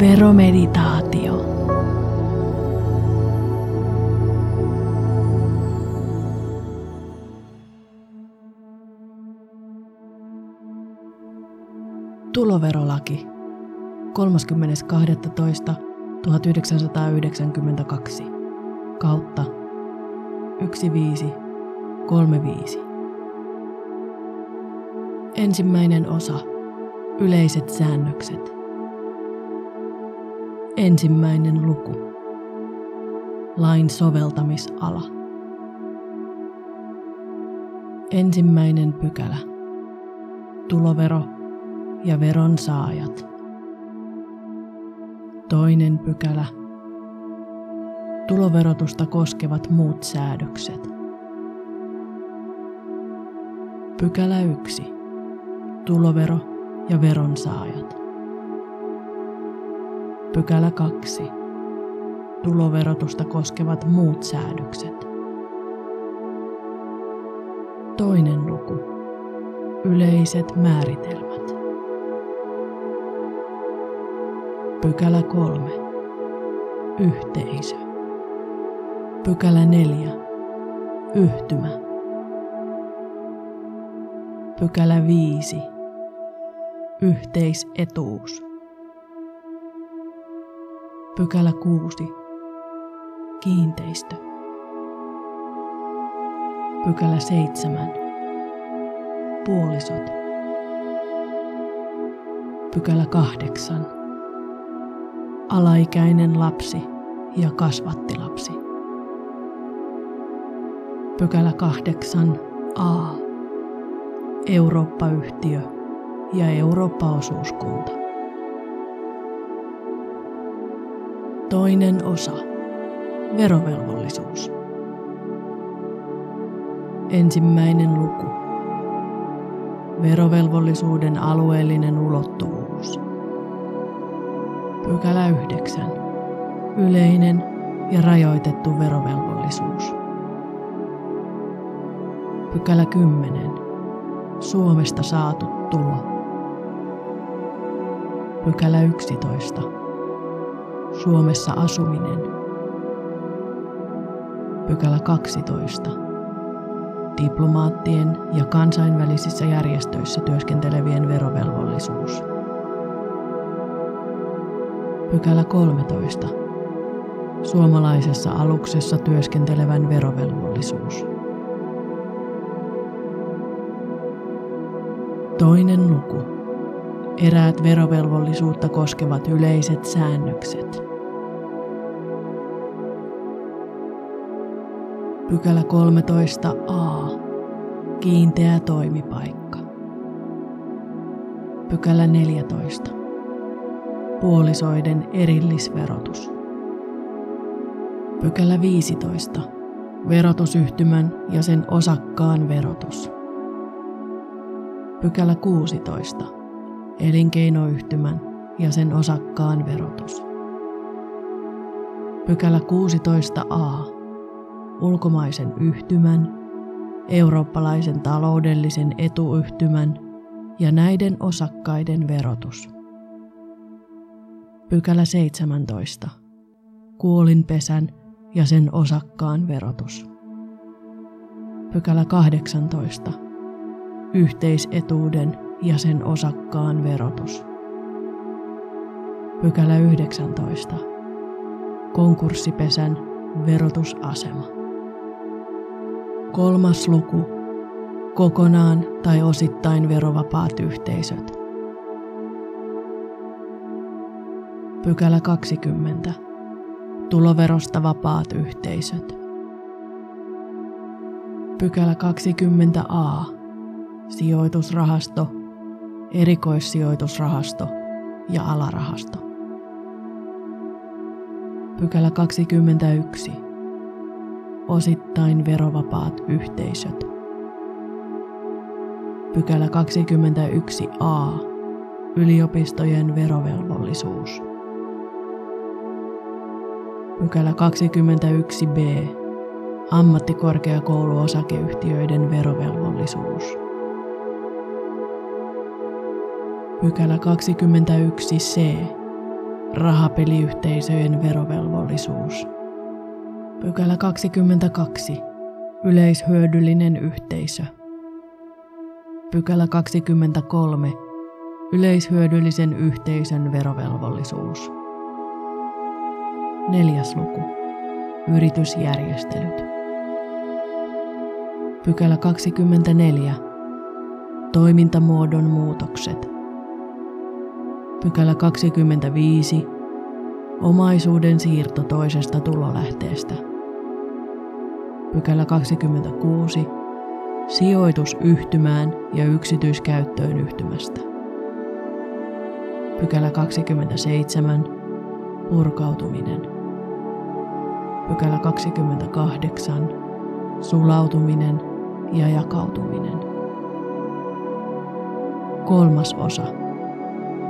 Veromeditaatio. Tuloverolaki 30.12.1992 kautta 1535. Ensimmäinen osa. Yleiset säännökset. Ensimmäinen luku. Lain soveltamisala. Ensimmäinen pykälä. Tulovero ja veron saajat. Toinen pykälä. Tuloverotusta koskevat muut säädökset. Pykälä 1. Tulovero ja veronsaajat. Pykälä 2. Tuloverotusta koskevat muut säädökset. Toinen luku. Yleiset määritelmät. Pykälä 3. Yhteisö. Pykälä 4. Yhtymä. Pykälä 5. Yhteisetuus. Pykälä 6. Kiinteistö. Pykälä 7. Puolisot. Pykälä 8. Alaikäinen lapsi ja kasvattilapsi. Pykälä 8. A. Eurooppa-yhtiö ja Eurooppa-osuuskunta. Toinen osa. Verovelvollisuus. Ensimmäinen luku. Verovelvollisuuden alueellinen ulottuvuus. Pykälä 9. Yleinen ja rajoitettu verovelvollisuus. Pykälä 10. Suomesta saatu tulo. Pykälä 11. Suomessa asuminen. Pykälä 12. Diplomaattien ja kansainvälisissä järjestöissä työskentelevien verovelvollisuus. Pykälä 13. Suomalaisessa aluksessa työskentelevän verovelvollisuus. Toinen luku. Eräät verovelvollisuutta koskevat yleiset säännökset. Pykälä 13a. Kiinteä toimipaikka. Pykälä 14. Puolisoiden erillisverotus. Pykälä 15. Verotusyhtymän ja sen osakkaan verotus. Pykälä 16. Elinkeinoyhtymän ja sen osakkaan verotus. Pykälä 16a ulkomaisen yhtymän, eurooppalaisen taloudellisen etuyhtymän ja näiden osakkaiden verotus. Pykälä 17. Kuolinpesän ja sen osakkaan verotus. Pykälä 18. Yhteisetuuden ja sen osakkaan verotus. Pykälä 19. Konkurssipesän verotusasema. Kolmas luku. Kokonaan tai osittain verovapaat yhteisöt. Pykälä 20. Tuloverosta vapaat yhteisöt. Pykälä 20a. Sijoitusrahasto, erikoissijoitusrahasto ja alarahasto. Pykälä 21 osittain verovapaat yhteisöt. Pykälä 21a. Yliopistojen verovelvollisuus. Pykälä 21b. Ammattikorkeakouluosakeyhtiöiden verovelvollisuus. Pykälä 21c. Rahapeliyhteisöjen verovelvollisuus. Pykälä 22. Yleishyödyllinen yhteisö. Pykälä 23. Yleishyödyllisen yhteisön verovelvollisuus. Neljäs luku. Yritysjärjestelyt. Pykälä 24. Toimintamuodon muutokset. Pykälä 25. Omaisuuden siirto toisesta tulolähteestä. Pykälä 26. Sijoitus yhtymään ja yksityiskäyttöön yhtymästä. Pykälä 27. Purkautuminen. Pykälä 28. Sulautuminen ja jakautuminen. Kolmas osa.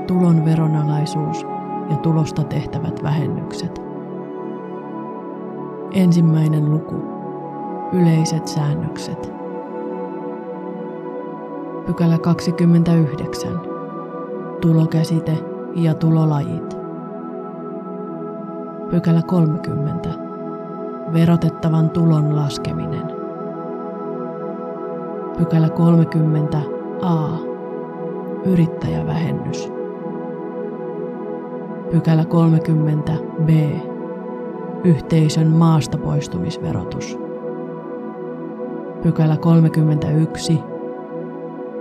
Tulon veronalaisuus ja tulosta tehtävät vähennykset. Ensimmäinen luku. Yleiset säännökset. Pykälä 29. Tulokäsite ja tulolajit. Pykälä 30. Verotettavan tulon laskeminen. Pykälä 30 a. Yrittäjävähennys. Pykälä 30 b. Yhteisön maasta poistumisverotus. Pykälä 31.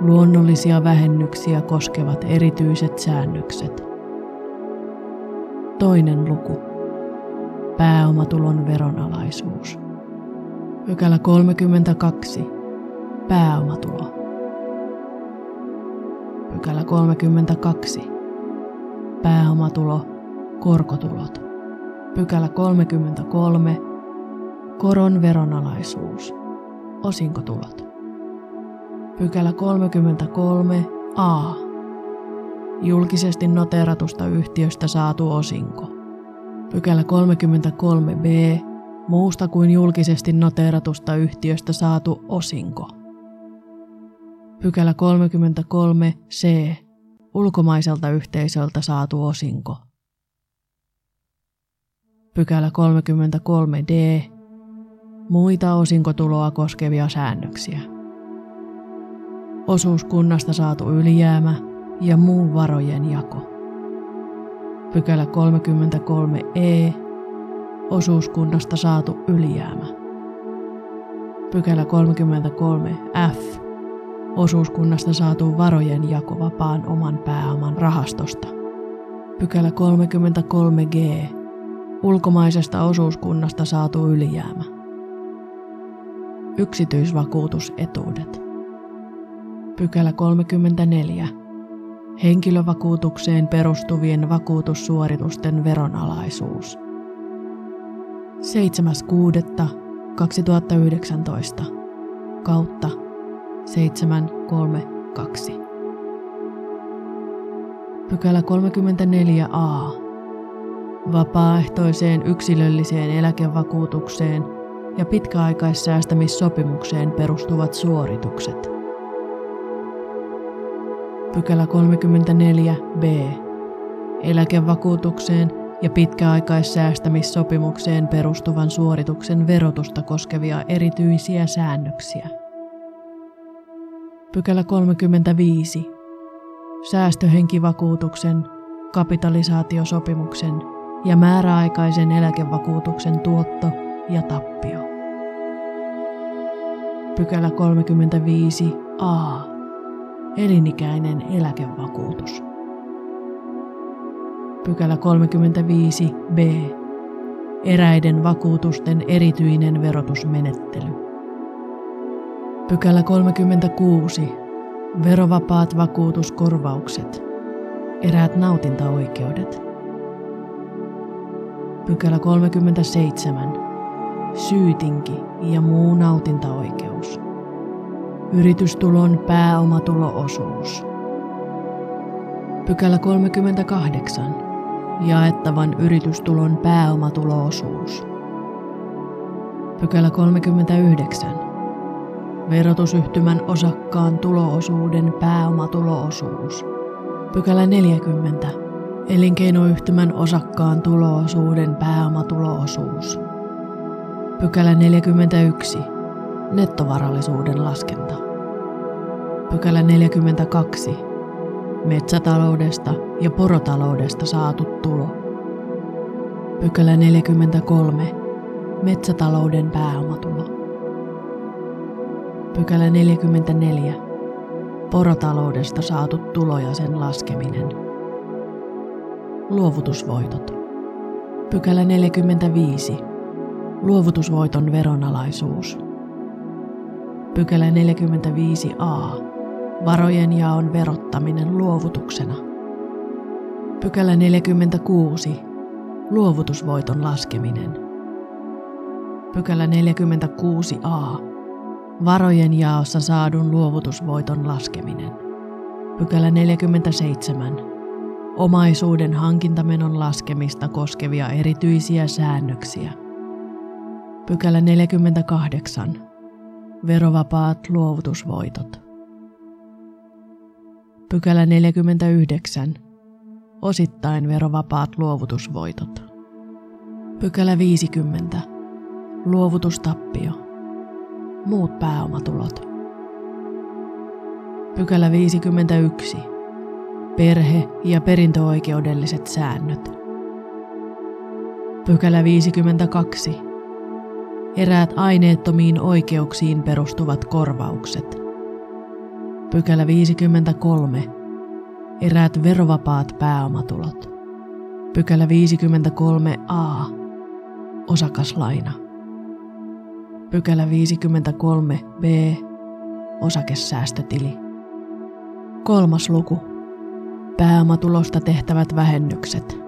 Luonnollisia vähennyksiä koskevat erityiset säännökset. Toinen luku. Pääomatulon veronalaisuus. Pykälä 32. Pääomatulo. Pykälä 32. Pääomatulo, korkotulot. Pykälä 33. Koron veronalaisuus. Osinkotulot. Pykälä 33 a. Julkisesti noteratusta yhtiöstä saatu osinko. Pykälä 33 b. Muusta kuin julkisesti noteratusta yhtiöstä saatu osinko. Pykälä 33 c. Ulkomaiselta yhteisöltä saatu osinko. Pykälä 33d. Muita osinkotuloa koskevia säännöksiä. Osuuskunnasta saatu ylijäämä ja muu varojen jako. Pykälä 33e. Osuuskunnasta saatu ylijäämä. Pykälä 33f. Osuuskunnasta saatu varojen jako vapaan oman pääoman rahastosta. Pykälä 33g. Ulkomaisesta osuuskunnasta saatu ylijäämä. Yksityisvakuutusetuudet. Pykälä 34. Henkilövakuutukseen perustuvien vakuutussuoritusten veronalaisuus. 7.6.2019 kautta 732. Pykälä 34a. Vapaaehtoiseen yksilölliseen eläkevakuutukseen ja pitkäaikaissäästämissopimukseen perustuvat suoritukset. Pykälä 34b. Eläkevakuutukseen ja pitkäaikaissäästämissopimukseen perustuvan suorituksen verotusta koskevia erityisiä säännöksiä. Pykälä 35. Säästöhenkivakuutuksen, kapitalisaatiosopimuksen ja määräaikaisen eläkevakuutuksen tuotto ja tappio. Pykälä 35 a. Elinikäinen eläkevakuutus. Pykälä 35 b. Eräiden vakuutusten erityinen verotusmenettely. Pykälä 36. Verovapaat vakuutuskorvaukset. Eräät nautintaoikeudet. Pykälä 37. Syytinki ja muu nautintaoikeus. Yritystulon pääomatuloosuus. Pykälä 38. Jaettavan yritystulon pääomatuloosuus. Pykälä 39 Verotusyhtymän osakkaan tuloosuuden pääomatuloosuus. Pykälä 40. Elinkeinoyhtymän osakkaan tuloosuuden pääomatuloosuus. Pykälä 41. Nettovarallisuuden laskenta. Pykälä 42. Metsätaloudesta ja porotaloudesta saatu tulo. Pykälä 43. Metsätalouden pääomatulo. Pykälä 44. Porotaloudesta saatu tulo ja sen laskeminen. Luovutusvoitot. Pykälä 45. Luovutusvoiton veronalaisuus. Pykälä 45a. Varojen jaon verottaminen luovutuksena. Pykälä 46. Luovutusvoiton laskeminen. Pykälä 46a. Varojen jaossa saadun luovutusvoiton laskeminen. Pykälä 47. Omaisuuden hankintamenon laskemista koskevia erityisiä säännöksiä. Pykälä 48. Verovapaat luovutusvoitot. Pykälä 49. Osittain verovapaat luovutusvoitot. Pykälä 50. Luovutustappio. Muut pääomatulot. Pykälä 51. Perhe- ja perintöoikeudelliset säännöt. Pykälä 52. Eräät aineettomiin oikeuksiin perustuvat korvaukset. Pykälä 53. Eräät verovapaat pääomatulot. Pykälä 53a. Osakaslaina. Pykälä 53b. Osakesäästötili. Kolmas luku. Pääomatulosta tehtävät vähennykset.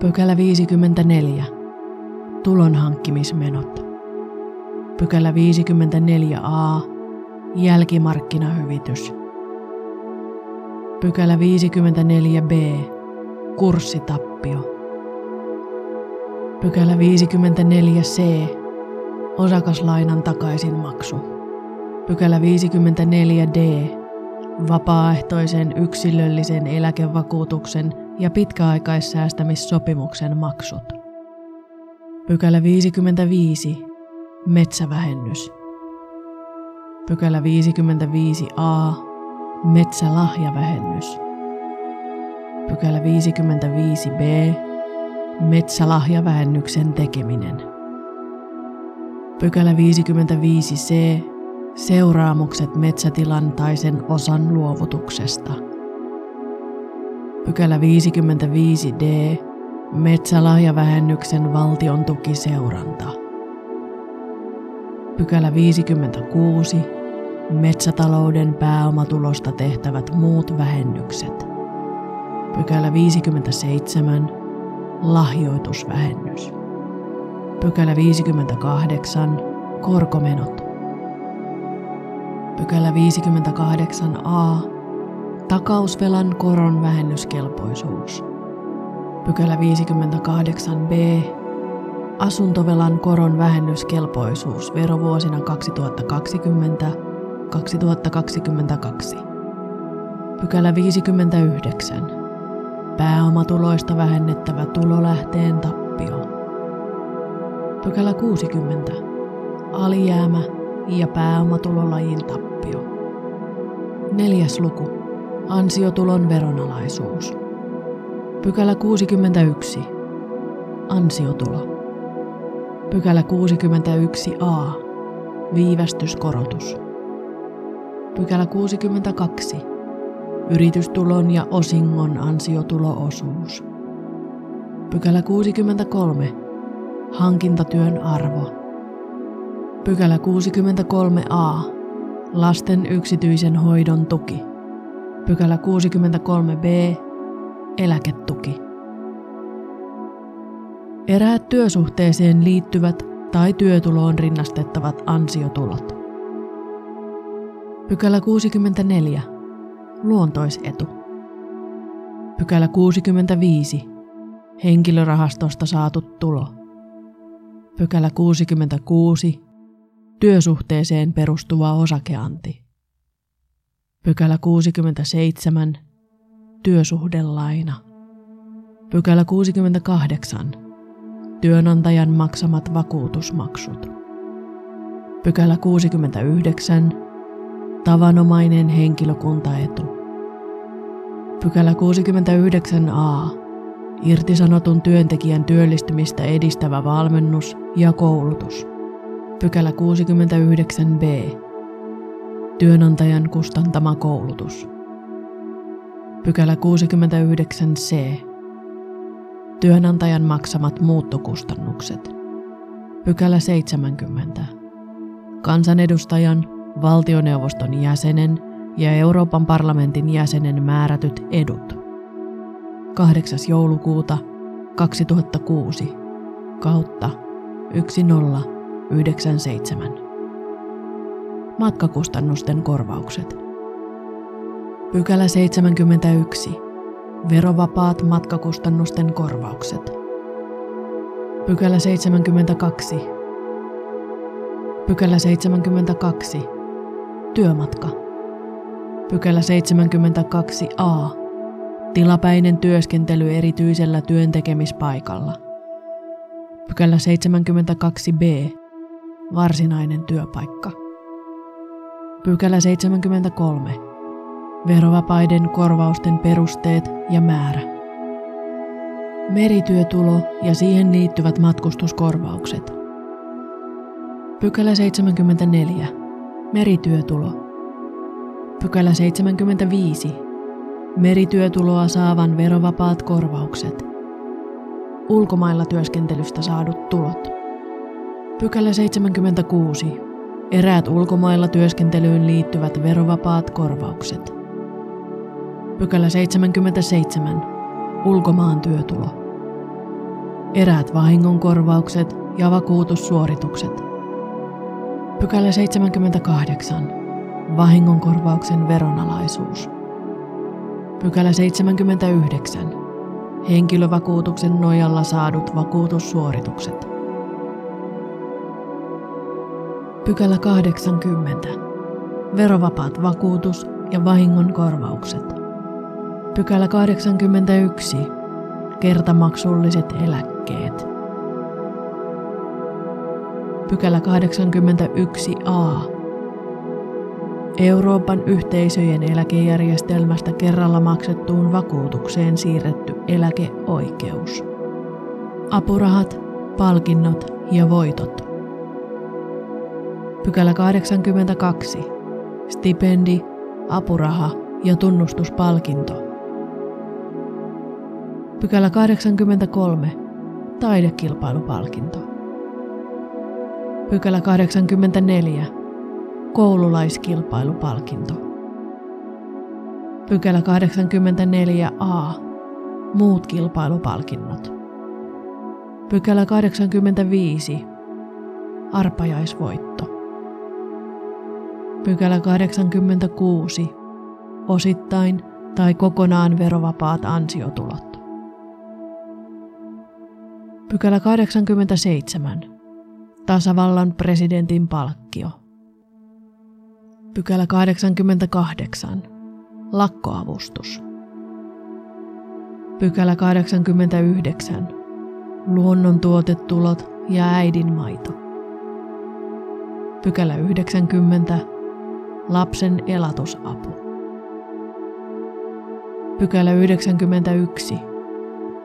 Pykälä 54. Tulonhankkimismenot. Pykälä 54a Jälkimarkkinahyvitys. Pykälä 54b. Kurssitappio. Pykälä 54c. Osakaslainan takaisinmaksu. Pykälä 54d. Vapaaehtoisen yksilöllisen eläkevakuutuksen ja pitkäaikaissäästämissopimuksen maksut. Pykälä 55. Metsävähennys. Pykälä 55a. Metsälahjavähennys. Pykälä 55b. Metsälahjavähennyksen tekeminen. Pykälä 55c. Seuraamukset metsätilan tai sen osan luovutuksesta. Pykälä 55d. Metsälahjavähennyksen valtion tukiseuranta. Pykälä 56 metsätalouden pääomatulosta tehtävät muut vähennykset. Pykälä 57. Lahjoitusvähennys. Pykälä 58. Korkomenot. Pykälä 58a. Takausvelan koron vähennyskelpoisuus. Pykälä 58b asuntovelan koron vähennyskelpoisuus verovuosina 2020-2022. Pykälä 59. Pääomatuloista vähennettävä tulolähteen tappio. Pykälä 60. Alijäämä ja pääomatulolajin tappio. Neljäs luku. Ansiotulon veronalaisuus. Pykälä 61. Ansiotulo. Pykälä 61a. Viivästyskorotus. Pykälä 62. Yritystulon ja osingon ansiotuloosuus. Pykälä 63. Hankintatyön arvo. Pykälä 63a. Lasten yksityisen hoidon tuki. Pykälä 63b. Eläketuki. Eräät työsuhteeseen liittyvät tai työtuloon rinnastettavat ansiotulot. Pykälä 64. Luontoisetu. Pykälä 65. Henkilörahastosta saatu tulo. Pykälä 66. Työsuhteeseen perustuva osakeanti. Pykälä 67. Työsuhdelaina. Pykälä 68. Työnantajan maksamat vakuutusmaksut. Pykälä 69. Tavanomainen henkilökuntaetu. Pykälä 69a. Irtisanotun työntekijän työllistymistä edistävä valmennus ja koulutus. Pykälä 69b. Työnantajan kustantama koulutus. Pykälä 69c. Työnantajan maksamat muuttokustannukset. Pykälä 70. Kansanedustajan, valtioneuvoston jäsenen ja Euroopan parlamentin jäsenen määrätyt edut. 8. joulukuuta 2006 kautta 1097. Matkakustannusten korvaukset. Pykälä 71. Verovapaat matkakustannusten korvaukset. Pykälä 72. Pykälä 72. Työmatka. Pykälä 72a. Tilapäinen työskentely erityisellä työntekemispaikalla. Pykälä 72b. Varsinainen työpaikka. Pykälä 73. Verovapaiden korvausten perusteet ja määrä. Merityötulo ja siihen liittyvät matkustuskorvaukset. Pykälä 74. Merityötulo. Pykälä 75 Merityötuloa saavan verovapaat korvaukset. Ulkomailla työskentelystä saadut tulot. Pykälä 76. Eräät ulkomailla työskentelyyn liittyvät verovapaat korvaukset. Pykälä 77. Ulkomaan työtulo. Eräät vahingonkorvaukset ja vakuutussuoritukset. Pykälä 78. Vahingonkorvauksen veronalaisuus. Pykälä 79. Henkilövakuutuksen nojalla saadut vakuutussuoritukset. Pykälä 80. Verovapaat vakuutus- ja vahingon korvaukset. Pykälä 81. Kertamaksulliset eläkkeet. Pykälä 81a. Euroopan yhteisöjen eläkejärjestelmästä kerralla maksettuun vakuutukseen siirretty eläkeoikeus. Apurahat, palkinnot ja voitot. Pykälä 82. Stipendi, apuraha ja tunnustuspalkinto. Pykälä 83. Taidekilpailupalkinto. Pykälä 84 koululaiskilpailupalkinto. Pykälä 84a. Muut kilpailupalkinnot. Pykälä 85. Arpajaisvoitto. Pykälä 86. Osittain tai kokonaan verovapaat ansiotulot. Pykälä 87. Tasavallan presidentin palkkio. Pykälä 88. Lakkoavustus. Pykälä 89. Luonnontuotetulot ja äidinmaito. Pykälä 90. Lapsen elatusapu. Pykälä 91.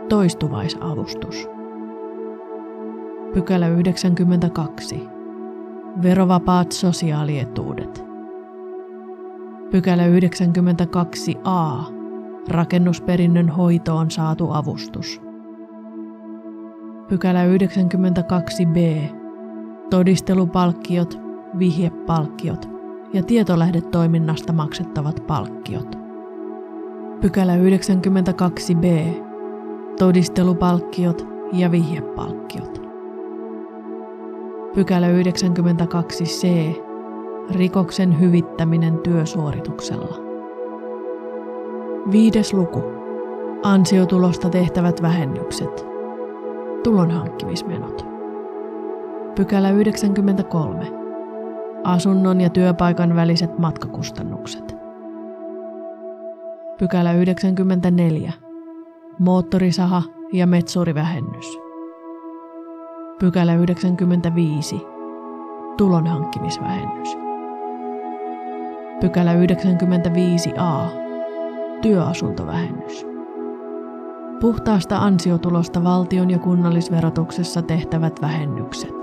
Toistuvaisavustus. Pykälä 92. Verovapaat sosiaalietuudet. Pykälä 92a. Rakennusperinnön hoitoon saatu avustus. Pykälä 92b. Todistelupalkkiot, vihjepalkkiot ja tietolähdetoiminnasta maksettavat palkkiot. Pykälä 92b. Todistelupalkkiot ja vihjepalkkiot. Pykälä 92c Rikoksen hyvittäminen työsuorituksella. Viides luku. Ansiotulosta tehtävät vähennykset. Tulonhankkimismenot. Pykälä 93. Asunnon ja työpaikan väliset matkakustannukset. Pykälä 94. Moottorisaha ja metsurivähennys. Pykälä 95. Tulonhankkimisvähennys. Pykälä 95a. Työasuntovähennys. Puhtaasta ansiotulosta valtion ja kunnallisverotuksessa tehtävät vähennykset.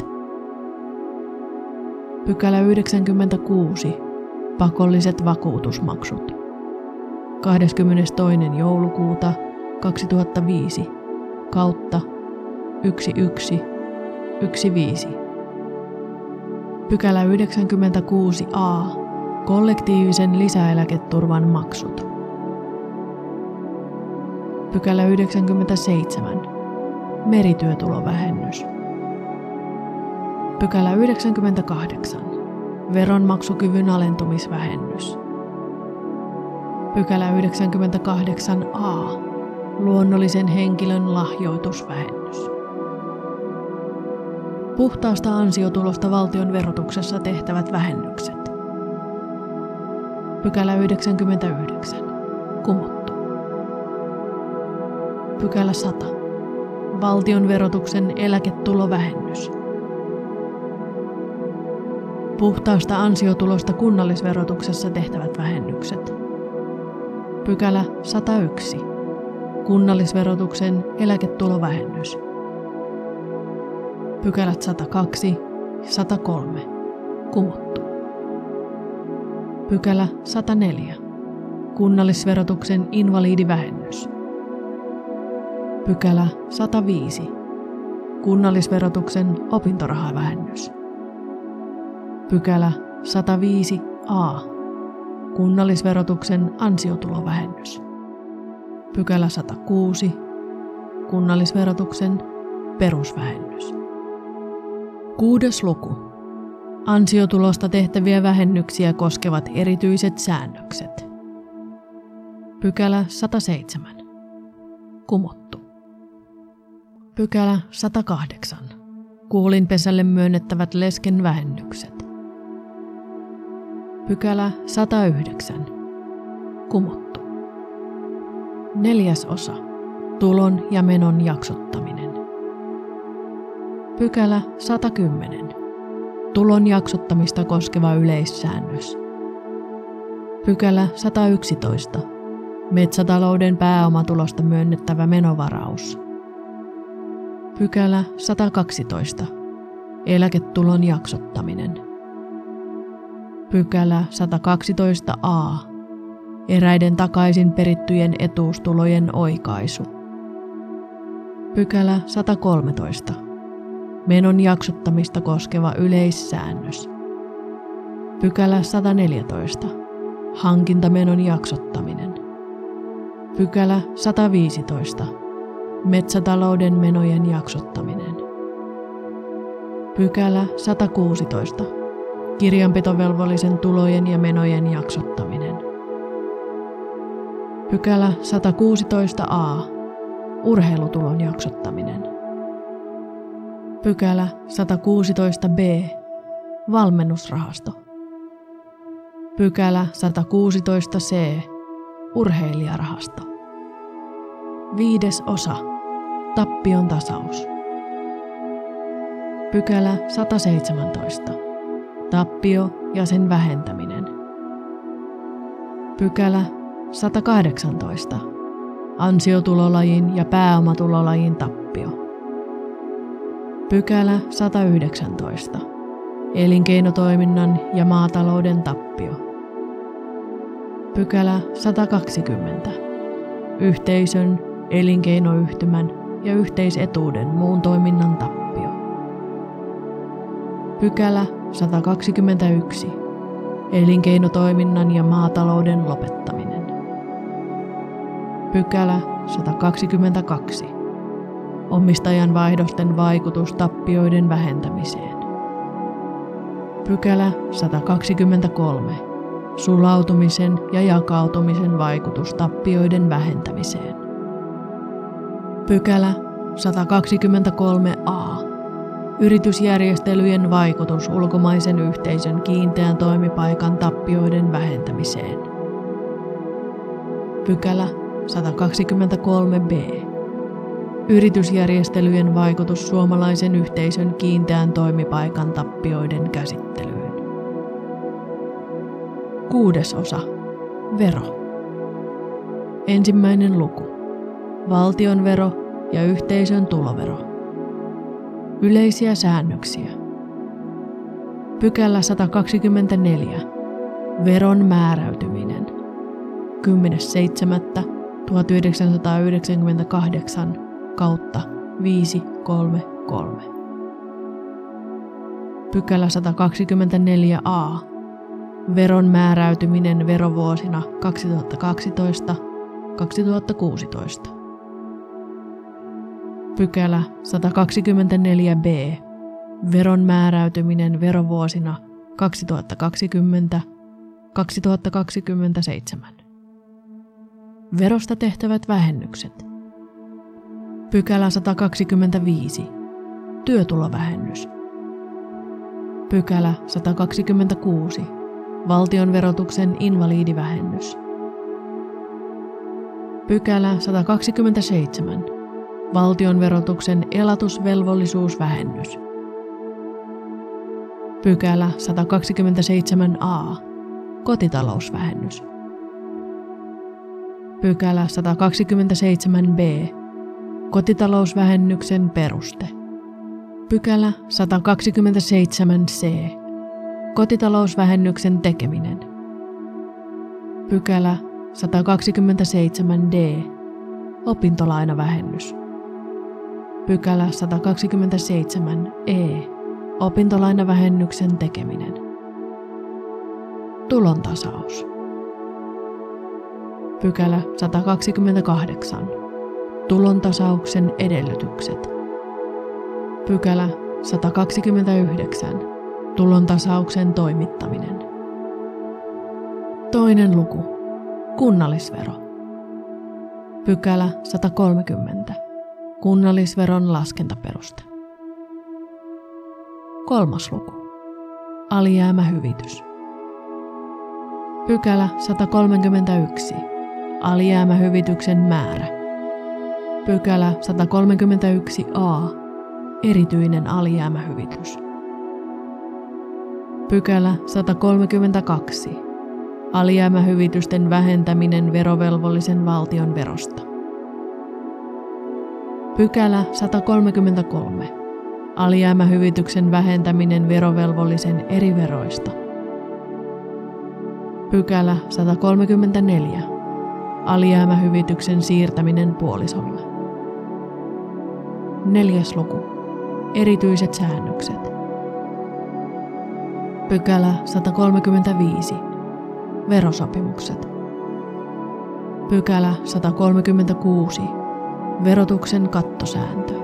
Pykälä 96. Pakolliset vakuutusmaksut. 22. joulukuuta 2005 kautta 1115. Pykälä 96a. Kollektiivisen lisäeläketurvan maksut. Pykälä 97. Merityötulovähennys. Pykälä 98. Veronmaksukyvyn alentumisvähennys. Pykälä 98a. Luonnollisen henkilön lahjoitusvähennys. Puhtaasta ansiotulosta valtion verotuksessa tehtävät vähennykset. Pykälä 99. Kumottu. Pykälä 100. Valtion verotuksen eläketulovähennys. Puhtaasta ansiotulosta kunnallisverotuksessa tehtävät vähennykset. Pykälä 101. Kunnallisverotuksen eläketulovähennys. Pykälät 102 ja 103. Kumottu. Pykälä 104. Kunnallisverotuksen invalidivähennys. Pykälä 105. Kunnallisverotuksen opintorahavähennys. Pykälä 105a. Kunnallisverotuksen ansiotulovähennys. Pykälä 106. Kunnallisverotuksen perusvähennys. Kuudes luku. Ansiotulosta tehtäviä vähennyksiä koskevat erityiset säännökset. Pykälä 107. Kumottu. Pykälä 108. Kuulinpesälle myönnettävät lesken vähennykset. Pykälä 109. Kumottu. Neljäs osa. Tulon ja menon jaksottaminen. Pykälä 110. Tulon jaksottamista koskeva yleissäännös. Pykälä 111. Metsätalouden pääomatulosta myönnettävä menovaraus. Pykälä 112. Eläketulon jaksottaminen. Pykälä 112a. Eräiden takaisin perittyjen etuustulojen oikaisu. Pykälä 113. Menon jaksottamista koskeva yleissäännös. Pykälä 114. Hankintamenon jaksottaminen. Pykälä 115. Metsätalouden menojen jaksottaminen. Pykälä 116. Kirjanpitovelvollisen tulojen ja menojen jaksottaminen. Pykälä 116a. Urheilutulon jaksottaminen. Pykälä 116b. Valmennusrahasto. Pykälä 116c. Urheilijarahasto. Viides osa. Tappion tasaus. Pykälä 117. Tappio ja sen vähentäminen. Pykälä 118. Ansiotulolajin ja pääomatulolajin tappio. Pykälä 119. Elinkeinotoiminnan ja maatalouden tappio. Pykälä 120. Yhteisön, elinkeinoyhtymän ja yhteisetuuden muun toiminnan tappio. Pykälä 121. Elinkeinotoiminnan ja maatalouden lopettaminen. Pykälä 122. Omistajan vaihdosten vaikutus tappioiden vähentämiseen. Pykälä 123. Sulautumisen ja jakautumisen vaikutus tappioiden vähentämiseen. Pykälä 123a. Yritysjärjestelyjen vaikutus ulkomaisen yhteisön kiinteän toimipaikan tappioiden vähentämiseen. Pykälä 123b. Yritysjärjestelyjen vaikutus suomalaisen yhteisön kiinteän toimipaikan tappioiden käsittelyyn. Kuudes osa. Vero. Ensimmäinen luku. Valtionvero ja yhteisön tulovero. Yleisiä säännöksiä. Pykälä 124. Veron määräytyminen. 10.7.1998 kautta 533. Pykälä 124a. Veron määräytyminen verovuosina 2012-2016. Pykälä 124b. Veron määräytyminen verovuosina 2020-2027. Verosta tehtävät vähennykset. Pykälä 125. Työtulovähennys. Pykälä 126. Valtion verotuksen invalidivähennys. Pykälä 127. Valtion verotuksen elatusvelvollisuusvähennys. Pykälä 127a. Kotitalousvähennys. Pykälä 127b. Kotitalousvähennyksen peruste. Pykälä 127c. Kotitalousvähennyksen tekeminen. Pykälä 127d. Opintolainavähennys. Pykälä 127e. Opintolainavähennyksen tekeminen. Tulontasaus. Pykälä 128. Tulontasauksen edellytykset. Pykälä 129. Tulontasauksen toimittaminen. Toinen luku. Kunnallisvero. Pykälä 130. Kunnallisveron laskentaperuste. Kolmas luku. Alijäämähyvitys. Pykälä 131. Alijäämähyvityksen määrä. Pykälä 131a. Erityinen alijäämähyvitys. Pykälä 132. Alijäämähyvitysten vähentäminen verovelvollisen valtion verosta. Pykälä 133. Alijäämähyvityksen vähentäminen verovelvollisen eri veroista. Pykälä 134. Alijäämähyvityksen siirtäminen puolisolle. Neljäs luku. Erityiset säännökset. Pykälä 135. Verosopimukset. Pykälä 136. Verotuksen kattosääntö.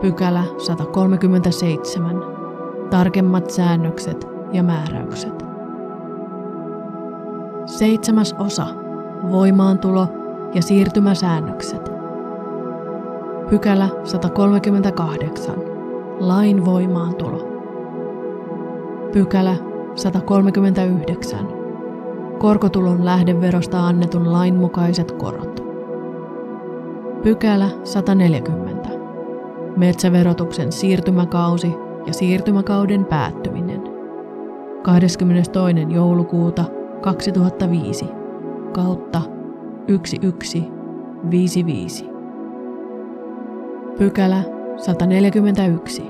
Pykälä 137. Tarkemmat säännökset ja määräykset. Seitsemäs osa. Voimaantulo ja siirtymäsäännökset. Pykälä 138. Lain voimaantulo. Pykälä 139. Korkotulon lähdeverosta annetun lain mukaiset korot. Pykälä 140. Metsäverotuksen siirtymäkausi ja siirtymäkauden päättyminen. 22. joulukuuta 2005 kautta 1155. Pykälä 141.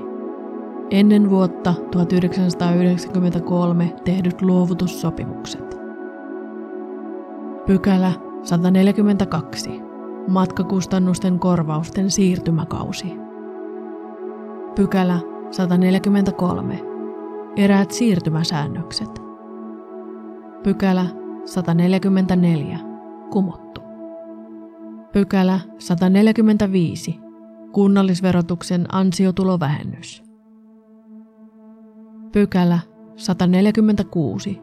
Ennen vuotta 1993 tehdyt luovutussopimukset. Pykälä 142. Matkakustannusten korvausten siirtymäkausi. Pykälä 143. Eräät siirtymäsäännökset. Pykälä 144. Kumottu. Pykälä 145. Kunnallisverotuksen ansiotulovähennys. Pykälä 146.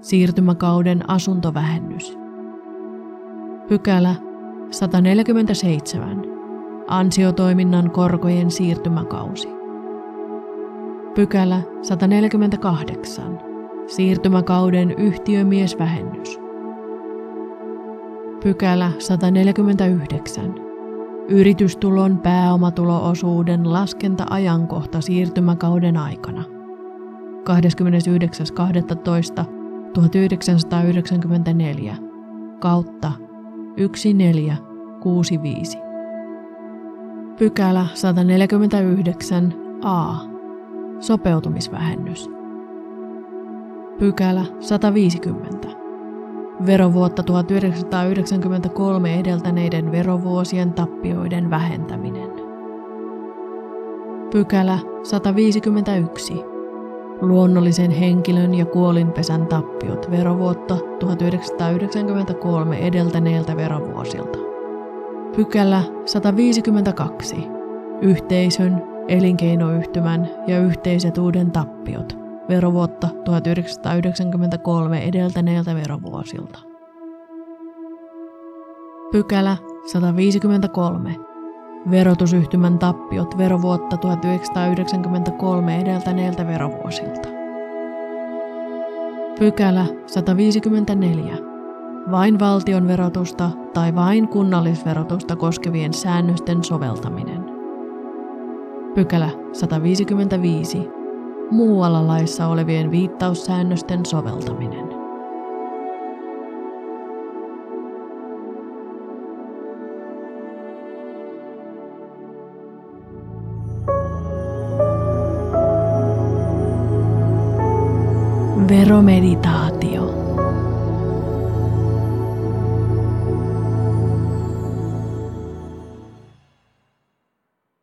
Siirtymäkauden asuntovähennys. Pykälä 147. Ansiotoiminnan korkojen siirtymäkausi. Pykälä 148. Siirtymäkauden yhtiömiesvähennys. Pykälä 149. Yritystulon pääomatuloosuuden laskenta-ajankohta siirtymäkauden aikana. 29.12.1994 kautta 1465. Pykälä 149 a. Sopeutumisvähennys. Pykälä 150. Verovuotta 1993 edeltäneiden verovuosien tappioiden vähentäminen. Pykälä 151. Luonnollisen henkilön ja kuolinpesän tappiot verovuotta 1993 edeltäneiltä verovuosilta. Pykälä 152. Yhteisön, elinkeinoyhtymän ja yhteisetuuden tappiot verovuotta 1993 edeltäneiltä verovuosilta. Pykälä 153. Verotusyhtymän tappiot verovuotta 1993 edeltäneiltä verovuosilta. Pykälä 154. Vain valtion verotusta tai vain kunnallisverotusta koskevien säännösten soveltaminen. Pykälä 155 muualla laissa olevien viittaussäännösten soveltaminen. Veromeditaatio.